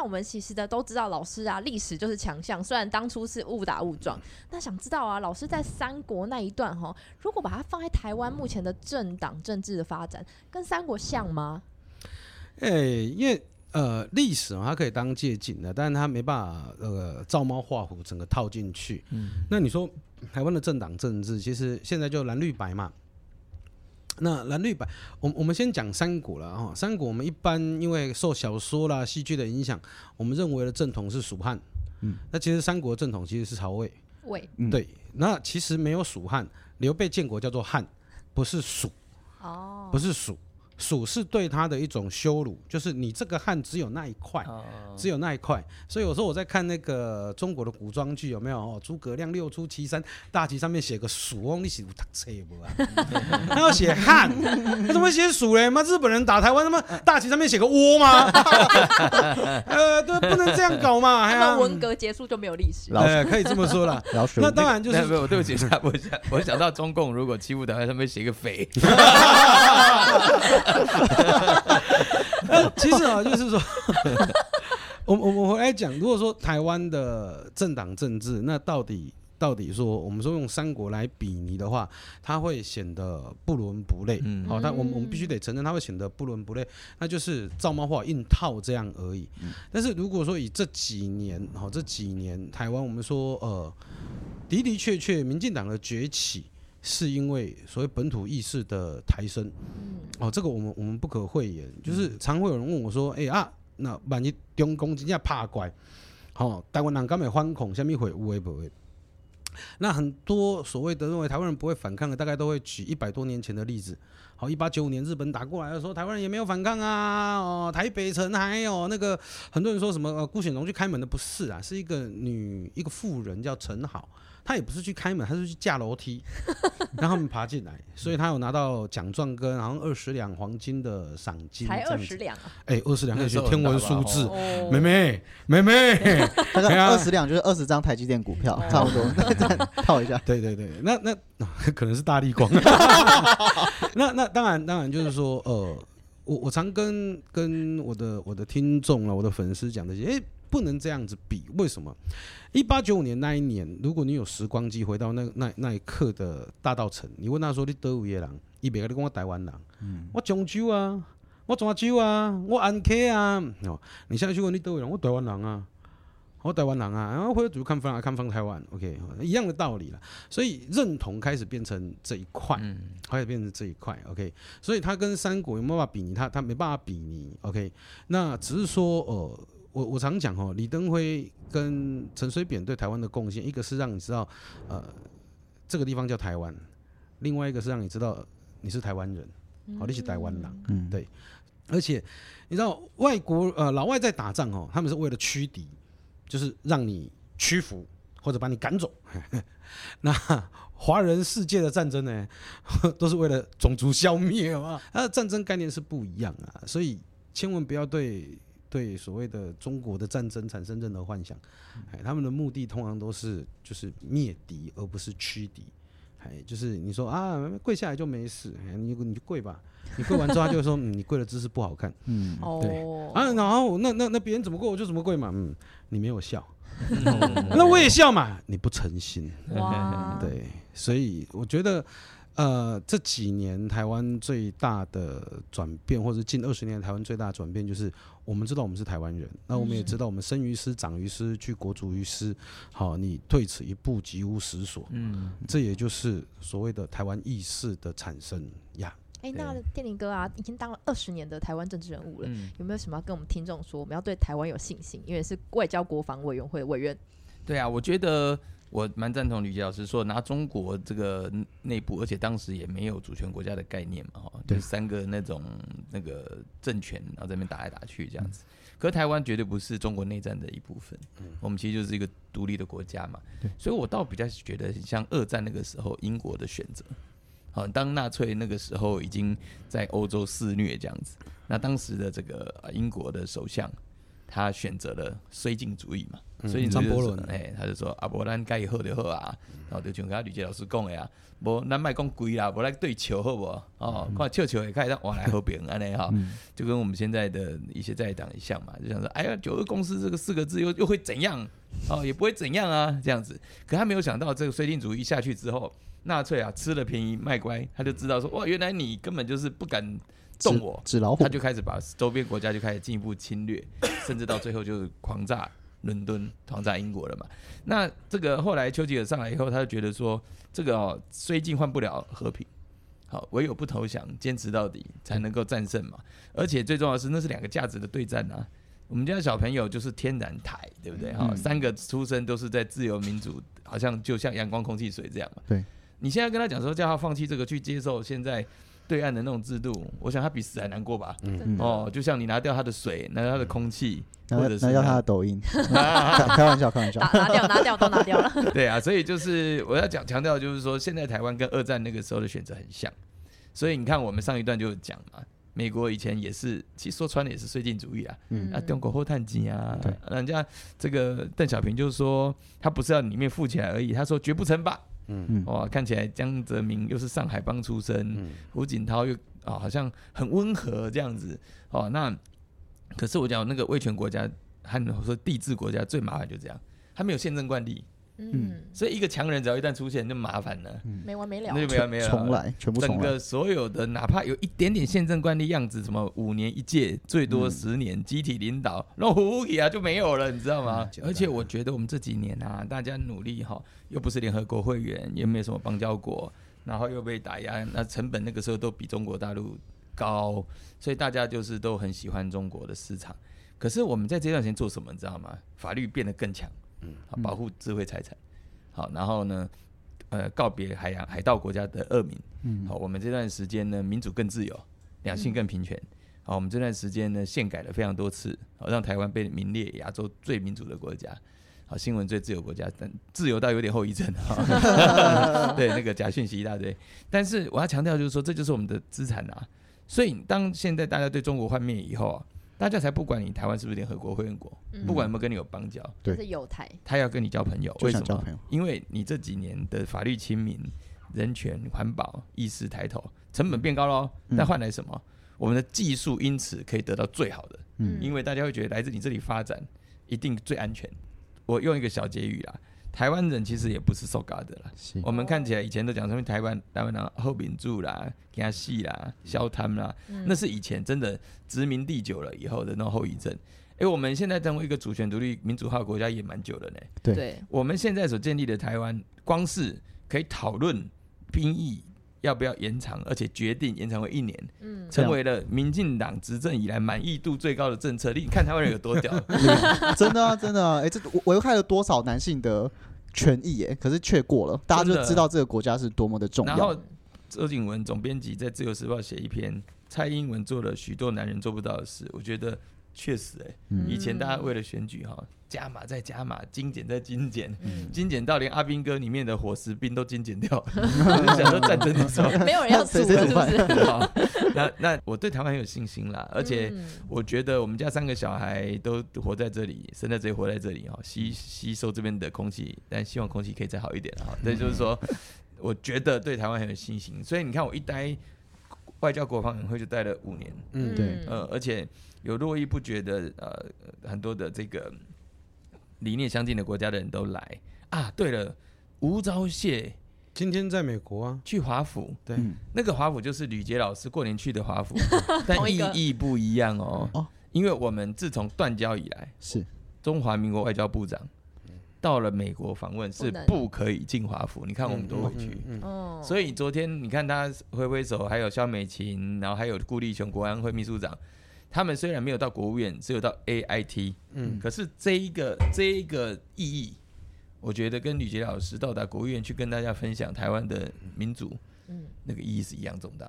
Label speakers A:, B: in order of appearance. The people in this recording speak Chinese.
A: 那我们其实的都知道，老师啊，历史就是强项。虽然当初是误打误撞，那想知道啊，老师在三国那一段哈，如果把它放在台湾目前的政党政治的发展，跟三国像吗？
B: 哎，因为呃，历史它可以当借鉴的，但是它没办法呃，照猫画虎，整个套进去。嗯，那你说台湾的政党政治，其实现在就蓝绿白嘛。那蓝绿白，我我们先讲三国了哈。三国我们一般因为受小说啦、戏剧的影响，我们认为的正统是蜀汉。嗯，那其实三国正统其实是曹魏。
A: 魏。
B: 对，那其实没有蜀汉，刘备建国叫做汉，不是蜀。哦。不是蜀。蜀是对他的一种羞辱，就是你这个汉只有那一块，只有那一块。所以有时候我在看那个中国的古装剧，有没有哦？诸葛亮六出祁山，大旗上面写个蜀，哦，你写不车不啊？他要写汉，他怎么写蜀嘞？妈，日本人打台湾，他妈大旗上面写个倭吗？呃，对，不能这样搞嘛。
A: 那文革结束就没有历史，
B: 呃，可以这么说了。那当然就是，
C: 对不起，我想我想到中共如果欺负台湾，上面写个匪。
B: 其实啊，就是说，我我我回来讲，如果说台湾的政党政治，那到底到底说，我们说用三国来比拟的话，它会显得不伦不类。嗯，好，但我们我们必须得承认，它会显得不伦不类，那就是照猫画硬套这样而已。但是如果说以这几年，好这几年台湾，我们说呃的的确确，民进党的崛起。是因为所谓本土意识的抬升，哦，这个我们我们不可讳言。就是常会有人问我说：“哎啊，那万一中共真正怕怪，哦，台湾人敢会反恐？什么会有会不会？”那很多所谓的认为台湾人不会反抗的，大概都会举一百多年前的例子。好，一八九五年日本打过来的时候，台湾人也没有反抗啊。哦，台北城还有那个很多人说什么呃，顾显荣去开门的不是啊，是一个女一个妇人叫陈好。她也不是去开门，她是去架楼梯，让他们爬进来，所以她有拿到奖状跟好像二十两黄金的赏金，
A: 才二十两，
B: 哎，二十两可以学天文数字，妹妹妹妹，
D: 二十两就是二十张台积电股票，差不多，套一下，
B: 对对对，那那 可能是大力光，那那当然当然就是说，呃，我我常跟跟我的我的听众啊，我的粉丝讲这些，哎。不能这样子比，为什么？一八九五年那一年，如果你有时光机回到那那那一刻的大道城，你问他说：“你德武野人，伊别个你讲我台湾人，我漳州啊，我泉州啊，我安溪啊。”哦，你现在去问你德武人，我台湾人啊，我台湾人啊，然后回主看方啊，看方台湾，OK，一样的道理了。所以认同开始变成这一块，开始变成这一块，OK。所以他跟三国有没有办法比拟？他他没办法比拟，OK。那只是说，呃。我我常讲哦，李登辉跟陈水扁对台湾的贡献，一个是让你知道，呃，这个地方叫台湾；，另外一个是让你知道你是台湾人，好，你是台湾人，嗯，对。而且你知道，外国呃老外在打仗哦，他们是为了驱敌，就是让你屈服或者把你赶走。那华人世界的战争呢，都是为了种族消灭啊，它的战争概念是不一样啊，所以千万不要对。对所谓的中国的战争产生任何幻想，哎，他们的目的通常都是就是灭敌，而不是驱敌，哎，就是你说啊，跪下来就没事，你你就跪吧，你跪完之后他就说，嗯，你跪的姿势不好看，嗯，对，啊，然后那那那别人怎么跪我就怎么跪嘛，嗯，你没有笑，那我也笑嘛，你不诚心，对，所以我觉得。呃，这几年台湾最大的转变，或者近二十年台湾最大的转变，就是我们知道我们是台湾人，那我们也知道我们生于斯长于斯，去国足于斯，好，你退此一步，即无实所。嗯，这也就是所谓的台湾意识的产生呀。
A: 哎，那电林哥啊，已经当了二十年的台湾政治人物了，有没有什么要跟我们听众说？我们要对台湾有信心，因为是外交国防委员会委员。
C: 对啊，我觉得。我蛮赞同吕杰老师说，拿中国这个内部，而且当时也没有主权国家的概念嘛，哈，就三个那种那个政权，然后在那边打来打去这样子。可台湾绝对不是中国内战的一部分，我们其实就是一个独立的国家嘛。所以我倒比较觉得像二战那个时候英国的选择，好，当纳粹那个时候已经在欧洲肆虐这样子，那当时的这个英国的首相。他选择了绥靖主义嘛，
B: 嗯。
C: 绥靖主义就是
B: 张伯伦。
C: 哎、他就说啊，无咱该好就好啊，然后就像刚吕杰老师讲的啊，无咱卖讲贵啦，无咱对球好不？好？哦，看笑球也开始换来和平安尼哈，
D: 嗯。
C: 就跟我们现在的一些在党一样嘛，就想说，哎呀，九个公司这个四个字又又会怎样？哦，也不会怎样啊，这样子。可他没有想到，这个绥靖主义下去之后，纳粹啊吃了便宜卖乖，他就知道说，哇，原来你根本就是不敢动我，
D: 纸老虎
C: 他，就开始把周边国家就开始进一步侵略，甚至到最后就是狂炸伦敦、狂炸英国了嘛。那这个后来丘吉尔上来以后，他就觉得说，这个哦，虽进换不了和平，好，唯有不投降，坚持到底才能够战胜嘛。而且最重要的是，那是两个价值的对战啊。我们家小朋友就是天然台，对不对？哈、
D: 嗯
C: 三个出生都是在自由民主，好像就像阳光、空气、水这样嘛。
D: 对。
C: 你现在跟他讲说，叫他放弃这个，去接受现在对岸的那种制度，我想他比死还难过吧？哦，就像你拿掉他的水，拿掉他的空气，
D: 拿
C: 或者是
D: 拿掉他的抖音，开开玩笑，开玩笑，
A: 拿掉拿掉都拿掉了。
C: 对啊，所以就是我要讲强调，就是说现在台湾跟二战那个时候的选择很像，所以你看我们上一段就有讲嘛，美国以前也是，其实说穿了也是绥靖主义啊，
D: 嗯
C: 啊，中国后探机啊
D: 对，
C: 人家这个邓小平就是说他不是要里面富起来而已，他说绝不称霸。
D: 嗯
C: 哇，看起来江泽民又是上海帮出身，
B: 嗯
C: 胡锦涛又啊、好像很温和这样子哦。那可是我讲那个威权国家和我说帝制国家最麻烦就这样，他没有宪政惯例，
A: 嗯，
C: 所以一个强人只要一旦出现就麻烦了，
A: 没完没了
C: 那。就没完没了。
D: 重来，全部重来
C: 整个，所有的，哪怕有一点点宪政惯例样子，什么五年一届，最多
D: 嗯
C: 十年，集体领导，那胡起啊就没有了，你知道吗？
B: 嗯
C: 而且我觉得我们这几年啊，大家努力哈，又不是联合国会员，也没有什么邦交国，然后又被打压，那成本那个时候都比中国大陆高，所以大家就是都很喜欢中国的市场。可是我们在这段时间做什么，你知道吗？法律变得更强，嗯，保护智慧财产，好，然后呢，呃，告别海洋海盗国家的恶名。
D: 嗯
C: 好，我们这段时间呢，民主更自由，两性更平权。好，我们这段时间呢，宪改了非常多次，好，让台湾被名列亚洲最民主的国家，好，新闻最自由国家，但自由到有点后遗症哈。对，那个假讯息一大堆。但是我要强调就是说，这就是我们的资产啊。所以当现在大家对中国幻灭以后啊，大家才不管你台湾是不是联合国会员国，
A: 嗯
C: 不管有没有跟你有邦交，
D: 对
A: 是有台，
C: 他要跟你交朋友，
D: 就
C: 为什么
D: 想交朋友？
C: 因为你这几年的法律亲民、人权、环保意识抬头，成本变高喽，
D: 嗯
C: 但换来什么？我们的技术因此可以得到最好的，
D: 嗯
C: 因为大家会觉得来自你这里发展一定最安全。我用一个小结语啦，台湾人其实也不是受嘎的啦。我们看起来以前都讲什么台湾台湾人后民主啦、给他戏啦、消贪啦，
A: 嗯
C: 那是以前真的殖民地久了以后的那种后遗症。哎、我们现在成为一个主权独立民主化国家也蛮久了呢。
D: 对
A: 对，
C: 我们现在所建立的台湾，光是可以讨论兵役要不要延长，而且决定延长为一年，
A: 嗯，
C: 成为了民进党执政以来满意度最高的政策。你看台湾人有多屌？
D: 真的啊，真的啊，哎，这危害了多少男性的权益？哎，可是却过了，大家就知道这个国家是多么的重要
C: 然后。周景文总编辑在《自由时报》写一篇，蔡英文做了许多男人做不到的事，我觉得确实哎、
D: 嗯。
C: 以前大家为了选举哈，加码再加码，精简再精简，
A: 嗯。
C: 精简到连阿兵哥里面的伙食兵都精简掉了。我 就想说战争的时候，
A: 没有人要煮
D: 谁谁
A: 了，是不
D: 煮饭
C: 那那我对台湾很有信心啦，而且
A: 嗯
C: 我觉得我们家三个小孩都活在这里，生在这里，活在这里哈，吸吸收这边的空气，但希望空气可以再好一点哈。对，就是说，我觉得对台湾很有信心，所以你看我一待外交国防委员会就待了五年，
B: 嗯
D: 对。
C: 呃，而且有络绎不绝的呃很多的这个理念相近的国家的人都来。啊。对了，吴钊燮
B: 今天在美国啊，
C: 去华府，
B: 对。
D: 嗯
C: 那个华府就是吕杰老师过年去的华府，但意义不一样哦。
D: 哦。
C: 因为我们自从断交以来，
D: 是。
C: 中华民国外交部长到了美国访问是
A: 不
C: 可以进华府，你看我们多委屈。
B: 嗯
C: 所以昨天你看他挥挥手，还有肖美琴，然后还有顾立雄国安会秘书长，他们虽然没有到国务院，只有到 AIT，
B: 嗯。
C: 可是这一个这一个意义，我觉得跟吕杰老师到达国务院去跟大家分享台湾的民主，
A: 嗯。
C: 那个意义是一样重大。